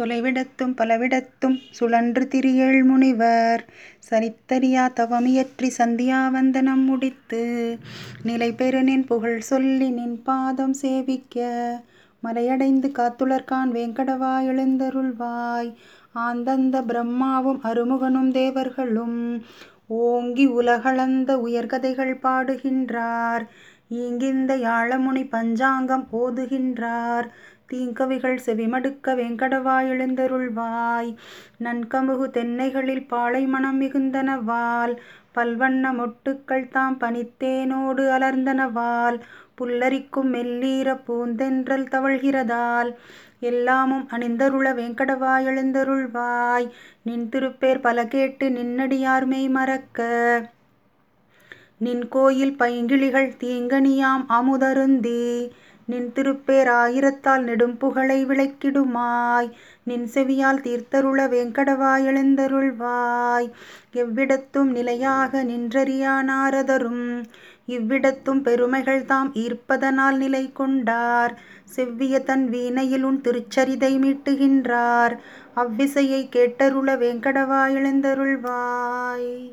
தொலைவிடத்தும் பலவிடத்தும் சுழன்று திரியேள் முனிவர். சலித்தறியா தவமியற்றி சந்தியா வந்தனம் முடித்து நிலை நின் புகழ் சொல்லி நின் பாதம் சேவிக்க மலையடைந்து காத்துளர்கான் வேங்கடவா எழுந்தருள்வாய். ஆந்தந்த பிரம்மாவும் அருமுகனும் தேவர்களும் ஓங்கி உலகளந்த உயர்கதைகள் பாடுகின்றார். இங்கிந்த யாழமுனி பஞ்சாங்கம் ஓதுகின்றார். தீங்கவிகள் செவிமடுக்க வெங்கடவாய் எழுந்தருள்வாய். நன்கமுகு தென்னைகளில் பாலை மணம் மிகுந்தனவால் பல்வண்ண மொட்டுக்கள் தாம் பனித்தேனோடு அலர்ந்தனவால் புல்லரிக்கும் மெல்லீரப் பூந்தென்றல் தவழ்கிறதால். எல்லாமும் அணிந்தருள வெங்கடவாய் எழுந்தருள்வாய். நின் திருப்பேர் பல கேட்டு நின்னடியார்மை மறக்க. நின் கோயில் பைங்கிளிகள் தீங்கனியாம் அமுதருந்தி. நின் திருப்பேர் ஆயிரத்தால் நெடும் புகழை விளக்கிடுமாய். நின் செவியால் தீர்த்தருள வேங்கடவா எழுந்தருள்வாய். எவ்விடத்தும் நிலையாக நின்றறியா நாரதரும். இவ்விடத்தும் பெருமைகள் தாம் ஈர்ப்பதனால் நிலை கொண்டார். செவ்விய தன் வீணையிலுன் திருச்சரிதை மீட்டுகின்றார். அவ்விசையை கேட்டருள வேங்கடவா எழுந்தருள்வாய்.